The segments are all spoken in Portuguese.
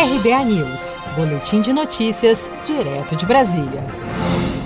RBA News, Boletim de Notícias, direto de Brasília.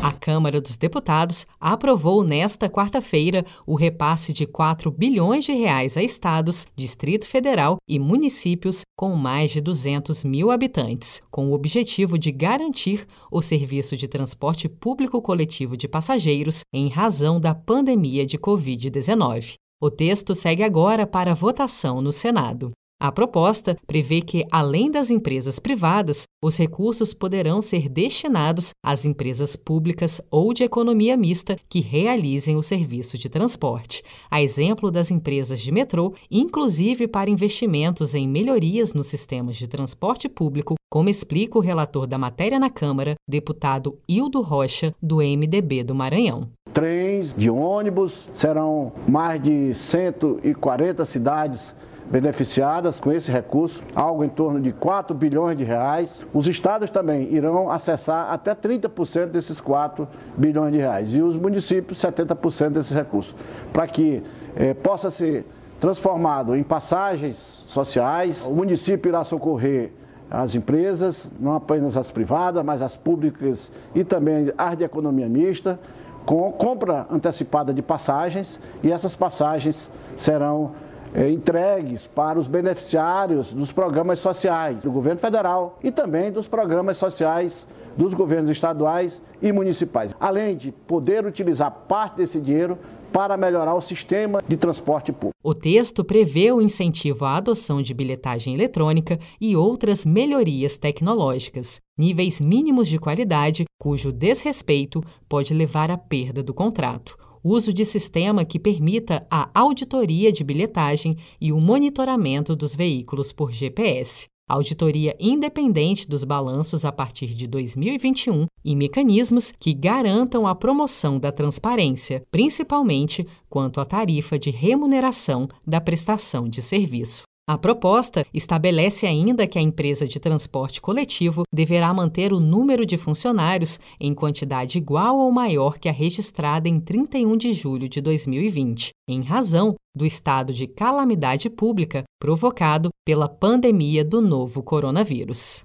A Câmara dos Deputados aprovou nesta quarta-feira o repasse de 4 bilhões de reais a estados, Distrito Federal e municípios com mais de 200 mil habitantes, com o objetivo de garantir o serviço de transporte público coletivo de passageiros em razão da pandemia de Covid-19. O texto segue agora para votação no Senado. A proposta prevê que, além das empresas privadas, os recursos poderão ser destinados às empresas públicas ou de economia mista que realizem o serviço de transporte, a exemplo das empresas de metrô, inclusive para investimentos em melhorias nos sistemas de transporte público, como explica o relator da matéria na Câmara, deputado Hildo Rocha, do MDB do Maranhão. Trens, de ônibus, serão mais de 140 cidades beneficiadas com esse recurso, algo em torno de 4 bilhões de reais. Os estados também irão acessar até 30% desses 4 bilhões de reais e os municípios 70% desses recursos, para que eh, possa ser transformado em passagens sociais. O município irá socorrer as empresas, não apenas as privadas, mas as públicas e também as de economia mista, com compra antecipada de passagens e essas passagens serão entregues para os beneficiários dos programas sociais do governo federal e também dos programas sociais dos governos estaduais e municipais, além de poder utilizar parte desse dinheiro para melhorar o sistema de transporte público. O texto prevê o incentivo à adoção de bilhetagem eletrônica e outras melhorias tecnológicas, níveis mínimos de qualidade cujo desrespeito pode levar à perda do contrato uso de sistema que permita a auditoria de bilhetagem e o monitoramento dos veículos por GPS, auditoria independente dos balanços a partir de 2021 e mecanismos que garantam a promoção da transparência, principalmente quanto à tarifa de remuneração da prestação de serviço. A proposta estabelece ainda que a empresa de transporte coletivo deverá manter o número de funcionários em quantidade igual ou maior que a registrada em 31 de julho de 2020, em razão do estado de calamidade pública provocado pela pandemia do novo coronavírus.